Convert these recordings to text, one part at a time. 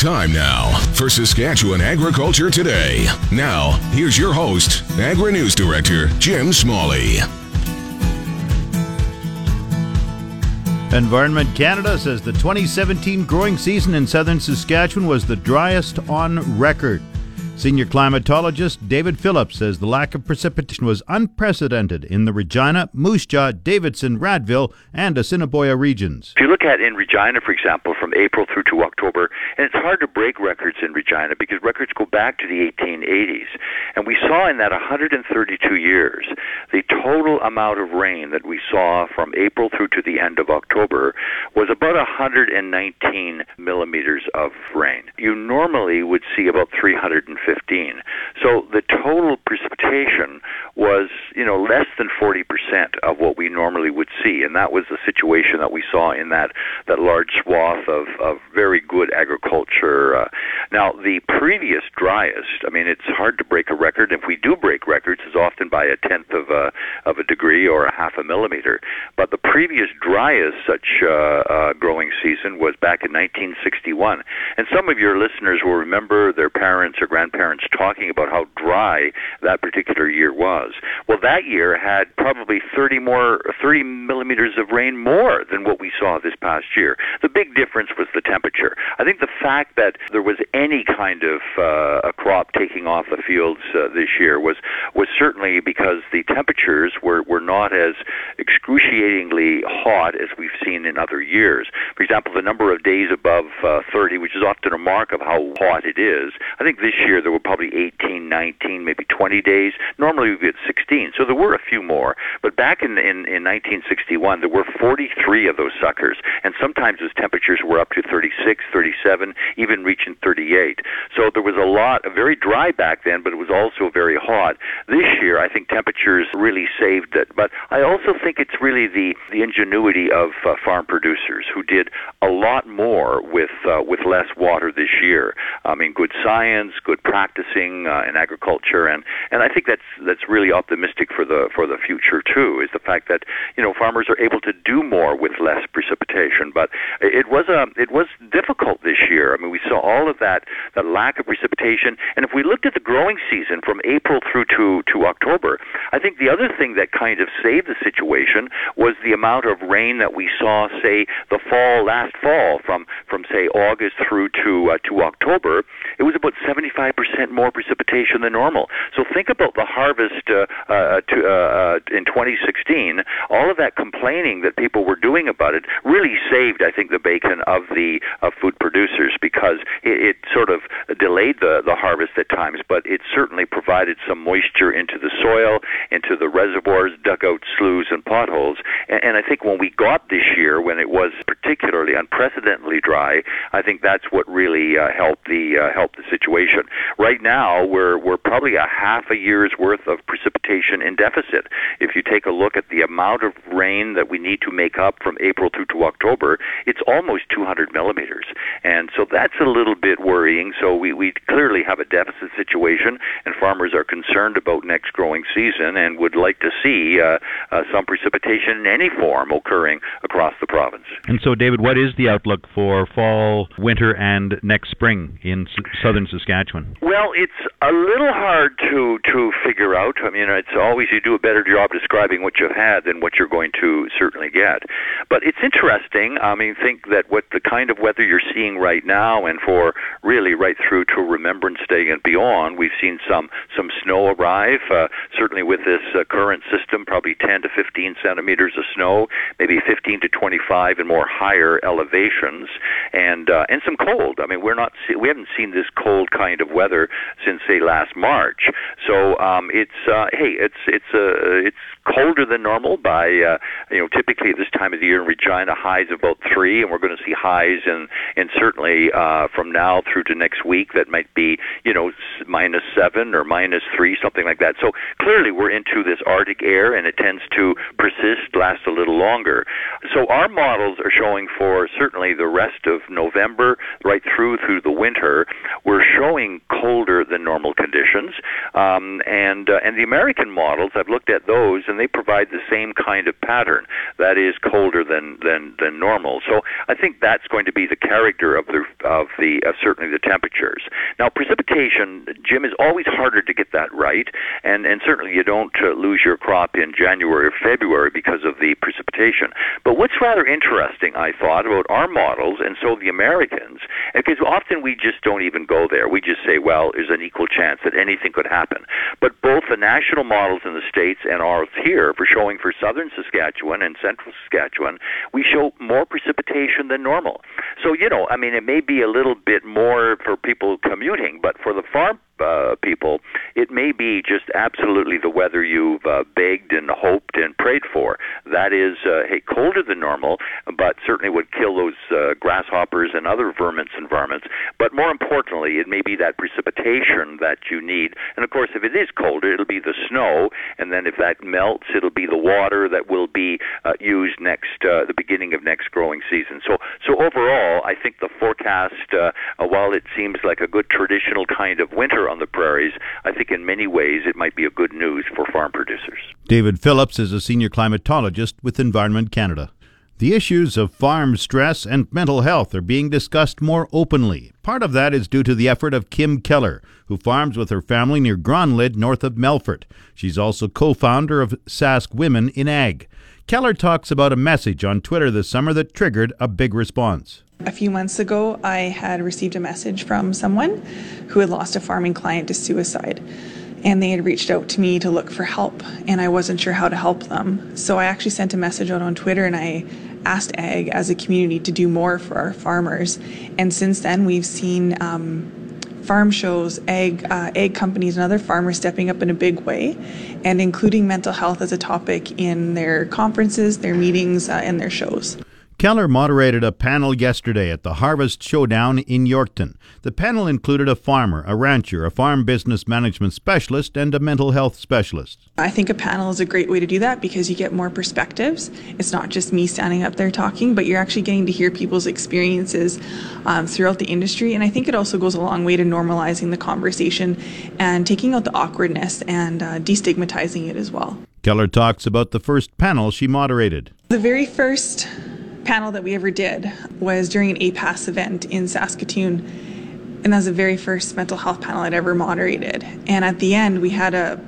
Time now for Saskatchewan Agriculture Today. Now, here's your host, Agri News Director Jim Smalley. Environment Canada says the 2017 growing season in southern Saskatchewan was the driest on record. Senior climatologist David Phillips says the lack of precipitation was unprecedented in the Regina, Moose Jaw, Davidson, Radville, and Assiniboia regions. If you look at in Regina, for example, from April through to October, and it's hard to break records in Regina because records go back to the 1880s, and we saw in that 132 years the total amount of rain that we saw from April through to the end of October was about 119 millimeters of rain. You normally would see about 350 15. So the total precipitation was, you know, less than 40% of what we normally would see, and that was the situation that we saw in that that large swath of, of very good agriculture. Uh, now, the previous driest, I mean, it's hard to break a record. If we do break records, it's often by a tenth of a of a degree or a half a millimeter. But the previous driest such uh, uh, growing season was back in 1961, and some of your listeners will remember their parents or grandparents talking about how dry that particular year was. Well, that year had probably 30 more, 30 millimeters of rain more than what we saw this past year. The big difference was the temperature. I think the fact that there was any kind of uh, a crop taking off the fields uh, this year was was certainly because the temperatures were were not as excruciatingly hot as we've seen in other years. For example, the number of days above uh, 30, which is often a mark of how hot it is. I think this year there were probably 18, 19, maybe 20 days. Normally we get 16, so there were a few more. But back in, in, in 1961, there were 43 of those suckers, and sometimes those temperatures were up to 36, 37, even reaching 38. So there was a lot, very dry back then, but it was also very hot. This year, I think temperatures really saved it. But I also think it's really the, the ingenuity of uh, farm producers who did a lot more with uh, with less water this year. I mean, good science, good practicing uh, in agriculture, and and I think that's that's really optimistic for the for the future too. Is the fact that you know farmers are able to do more with less precipitation. But it was a it was difficult this year. I mean, we saw all of that that lack of precipitation, and if we looked at the growing season from April through to to October, I think the other thing that kind of saved the situation was the amount of rain that we saw, say, the fall last fall from say August through to uh, to October. It was about 75 percent more precipitation than normal. So think about the harvest uh, uh, to, uh, uh, in 2016. All of that complaining that people were doing about it really saved, I think, the bacon of the of food producers because it, it sort of delayed the the harvest at times, but it certainly provided some moisture into the soil, into the reservoirs, dugouts, sloughs, and potholes. And, and I think when we got this year, when it was particularly unprecedentedly dry, I think that's what really uh, helped the uh, helped the situation. Right now, we're we're probably a half a year's worth of precipitation in deficit. If you take a look at the amount of rain that we need to make up from April through to October, it's almost 200 millimeters, and so that's a little bit worrying. So we we clearly have a deficit situation, and farmers are concerned about next growing season and would like to see uh, uh, some precipitation in any form occurring across the province. And so, David, what is the outlook for fall, winter, and next spring in s- southern Saskatchewan? Well, it's a little hard to to figure out. I mean, it's always you do a better job describing what you've had than what you're going to certainly get. But it's interesting. I mean, think that what the kind of weather you're seeing right now, and for really right through to Remembrance Day and beyond, we've seen some some snow arrive. Uh, certainly with this uh, current system, probably 10 to 15 centimeters of snow, maybe 15 to 25 in more higher elevations, and uh, and some cold. I mean, we're not we haven't seen this cold kind of weather since say last March. So um, it's uh, hey, it's it's uh, it's colder than normal by uh, you know typically this time of the year in Regina highs about three, and we're going to see highs and and certainly uh, from now through to next week that might be you know minus seven or minus three, something like that. So clearly we're into this Arctic air, and it tends to persist, last a little longer. So our models are showing for certainly the rest of November right through through the winter, we're showing colder than normal conditions, um, and uh, and the American models I've looked at those and they provide the same kind of pattern that is colder than than than normal. So I think that's going to be the character of the of the uh, certainly the temperatures. Now, precipitation, Jim, is always harder to get that right, and, and certainly you don't uh, lose your crop in January or February because of the precipitation. But what's rather interesting, I thought, about our models, and so the Americans, because often we just don't even go there. We just say, well, there's an equal chance that anything could happen. But both the national models in the States and ours here for showing for southern Saskatchewan and central Saskatchewan, we show more precipitation than normal. So, you know, I mean, it may be a little bit more for people commuting, but for the farm uh, people, it may be just absolutely the weather you've uh, begged and hoped and prayed for. That is, uh, hey, colder than normal, but certainly would kill those uh, grasshoppers and other vermins and varmints. But more importantly, it may be that precipitation that you need. And of course, if it is colder, it'll be the snow, and then if that melts, it'll be the water that will be uh, used next, uh, the beginning of next growing season. So, so overall, I think the forecast, uh, uh, while it seems like a good traditional kind of winter on the prairies, I think in many ways it might be a good news for farm producers. David Phillips is a senior climatologist with Environment Canada. The issues of farm stress and mental health are being discussed more openly. Part of that is due to the effort of Kim Keller, who farms with her family near Gronlid, north of Melfort. She's also co founder of Sask Women in Ag. Keller talks about a message on Twitter this summer that triggered a big response. A few months ago, I had received a message from someone who had lost a farming client to suicide. And they had reached out to me to look for help, and I wasn't sure how to help them. So I actually sent a message out on Twitter and I asked Ag as a community to do more for our farmers. And since then, we've seen um, farm shows, egg, uh, egg companies, and other farmers stepping up in a big way and including mental health as a topic in their conferences, their meetings, uh, and their shows. Keller moderated a panel yesterday at the Harvest Showdown in Yorkton. The panel included a farmer, a rancher, a farm business management specialist, and a mental health specialist. I think a panel is a great way to do that because you get more perspectives. It's not just me standing up there talking, but you're actually getting to hear people's experiences um, throughout the industry. And I think it also goes a long way to normalizing the conversation and taking out the awkwardness and uh, destigmatizing it as well. Keller talks about the first panel she moderated. The very first panel that we ever did was during an APAS event in Saskatoon. And that was the very first mental health panel I'd ever moderated. And at the end, we had a,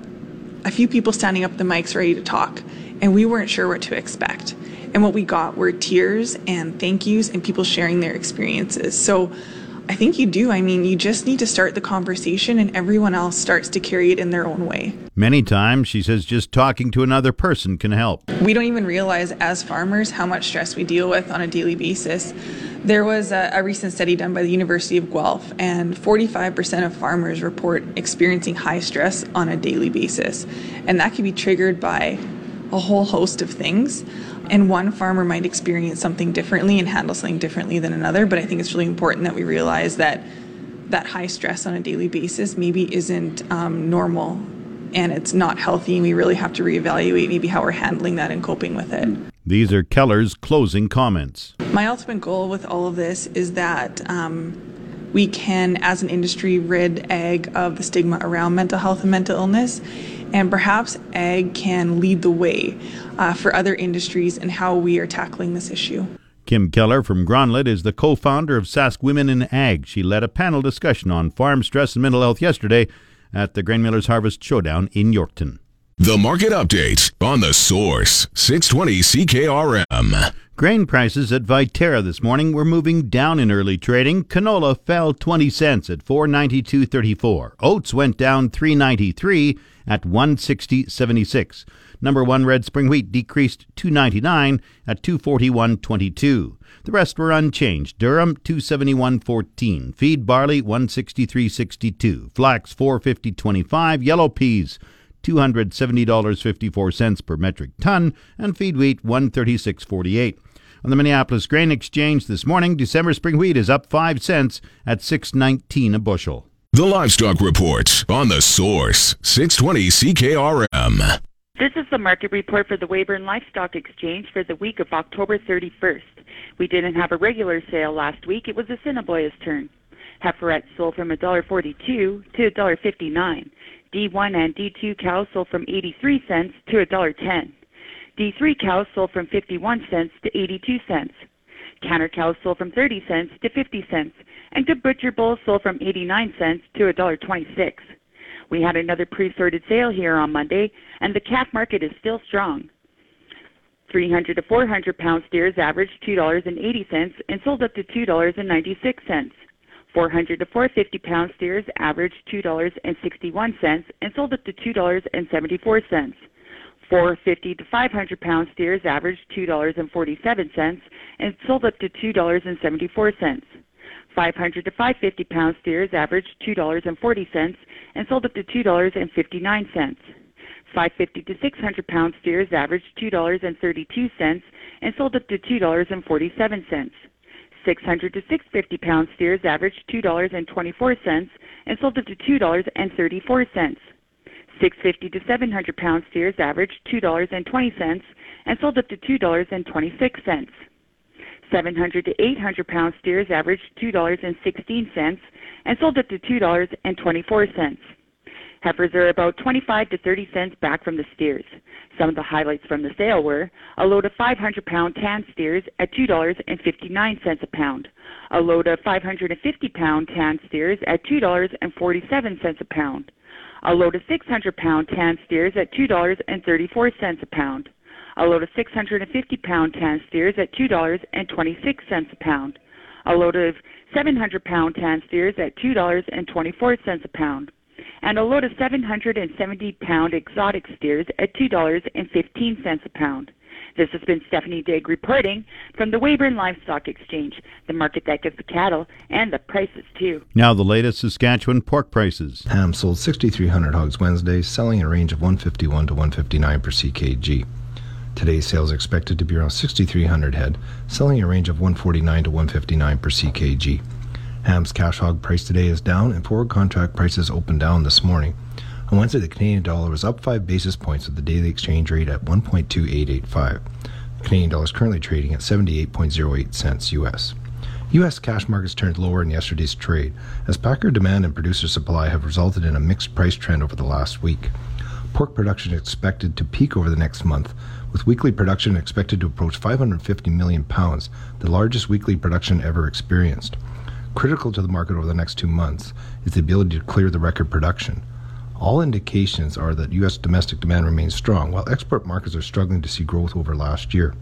a few people standing up the mics ready to talk, and we weren't sure what to expect. And what we got were tears and thank yous and people sharing their experiences. So I think you do. I mean, you just need to start the conversation and everyone else starts to carry it in their own way. Many times, she says, just talking to another person can help. We don't even realize as farmers how much stress we deal with on a daily basis. There was a, a recent study done by the University of Guelph, and 45% of farmers report experiencing high stress on a daily basis. And that can be triggered by a whole host of things. And one farmer might experience something differently and handle something differently than another. But I think it's really important that we realize that that high stress on a daily basis maybe isn't um, normal and it's not healthy. And we really have to reevaluate maybe how we're handling that and coping with it. These are Keller's closing comments. My ultimate goal with all of this is that. Um, we can, as an industry, rid ag of the stigma around mental health and mental illness and perhaps ag can lead the way uh, for other industries and in how we are tackling this issue. Kim Keller from Gronlid is the co founder of Sask Women in Ag. She led a panel discussion on farm stress and mental health yesterday at the Grain Millers Harvest Showdown in Yorkton. The market update on the source 620 CKRM. Grain prices at Viterra this morning were moving down in early trading. Canola fell 20 cents at 492.34. Oats went down 393 at 160.76. Number 1 red spring wheat decreased 299 at 241.22. The rest were unchanged. Durum 271.14. Feed barley 163.62. Flax 450.25. Yellow peas $270.54 per metric ton, and feed wheat 136.48. On the Minneapolis Grain Exchange this morning, December spring wheat is up 5 cents at 6.19 a bushel. The Livestock Report on the Source 620 CKRM. This is the market report for the Weyburn Livestock Exchange for the week of October 31st. We didn't have a regular sale last week. It was Assiniboia's turn. Heiferettes sold from $1.42 to $1.59. D1 and D2 cows sold from 83 cents to $1.10. D3 cows sold from 51 cents to 82 cents. Canner cows sold from 30 cents to 50 cents, and good butcher bulls sold from 89 cents to $1.26. We had another pre-sorted sale here on Monday, and the calf market is still strong. 300 to 400 pound steers averaged $2.80 and sold up to $2.96. 400 to 450 pound steers averaged $2.61 and sold up to $2.74. 450 to 500 pound steers averaged $2.47 and sold up to $2.74. 500 to 550 pound steers averaged $2.40 and sold up to $2.59. 550 to 600 pound steers averaged $2.32 and sold up to $2.47. 600 to 650 pound steers averaged $2.24 and sold up to $2.34. 650 to 700 pound steers averaged $2.20 and sold up to $2.26. 700 to 800 pound steers averaged $2.16 and sold up to $2.24. Heifers are about 25 to 30 cents back from the steers. Some of the highlights from the sale were a load of 500 pound tan steers at $2.59 a pound, a load of 550 pound tan steers at $2.47 a pound, a load of 600 pound tan steers at $2.34 a pound, a load of 650 pound tan steers at $2.26 a pound, a load of 700 pound tan steers at $2.24 a pound, and a load of 770 pound exotic steers at $2.15 a pound. This has been Stephanie Digg reporting from the Weyburn Livestock Exchange, the market that gives the cattle and the prices too. Now the latest Saskatchewan pork prices. Ham sold 6,300 hogs Wednesday, selling in a range of 151 to 159 per CKG. Today's sales are expected to be around 6,300 head, selling in a range of 149 to 159 per CKG. Ham's cash hog price today is down, and forward contract prices opened down this morning. On Wednesday, the Canadian dollar was up 5 basis points with the daily exchange rate at 1.2885. The Canadian dollar is currently trading at 78.08 cents US. U.S. cash markets turned lower in yesterday's trade, as packer demand and producer supply have resulted in a mixed price trend over the last week. Pork production is expected to peak over the next month, with weekly production expected to approach 550 million pounds, the largest weekly production ever experienced. Critical to the market over the next two months is the ability to clear the record production. All indications are that U.S. domestic demand remains strong, while export markets are struggling to see growth over last year.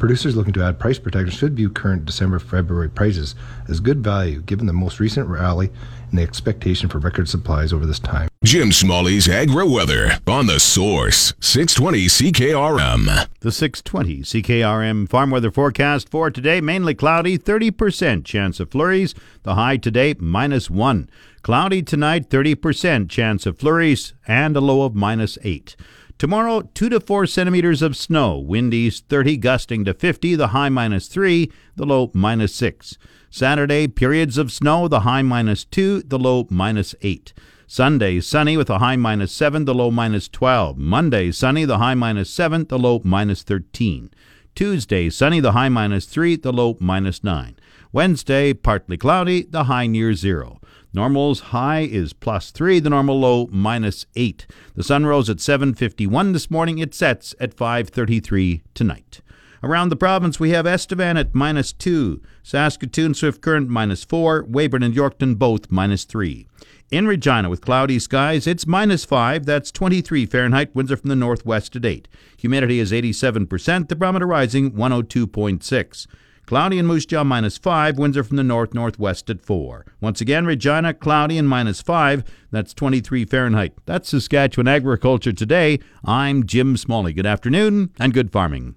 Producers looking to add price protection should view current December February prices as good value given the most recent rally and the expectation for record supplies over this time. Jim Smalley's Agro Weather on the Source 620 CKRM. The 620 CKRM farm weather forecast for today mainly cloudy, 30% chance of flurries. The high today minus 1. Cloudy tonight, 30% chance of flurries and a low of minus 8. Tomorrow, 2 to 4 centimeters of snow, windies 30 gusting to 50, the high minus 3, the low minus 6. Saturday, periods of snow, the high minus 2, the low minus 8. Sunday, sunny with a high minus 7, the low minus 12. Monday, sunny, the high minus 7, the low minus 13. Tuesday, sunny, the high minus 3, the low minus 9. Wednesday, partly cloudy, the high near 0. Normal's high is plus 3, the normal low minus 8. The sun rose at 7:51 this morning. It sets at 5:33 tonight. Around the province, we have Estevan at minus 2, Saskatoon, Swift Current minus 4, Weyburn and Yorkton both minus 3. In Regina, with cloudy skies, it's minus 5. That's 23 Fahrenheit. Winds are from the northwest at 8. Humidity is 87%. The barometer rising 102.6. Cloudy in Moose Jaw minus 5. Winds are from the north northwest at 4. Once again, Regina, cloudy and minus 5. That's 23 Fahrenheit. That's Saskatchewan Agriculture Today. I'm Jim Smalley. Good afternoon and good farming.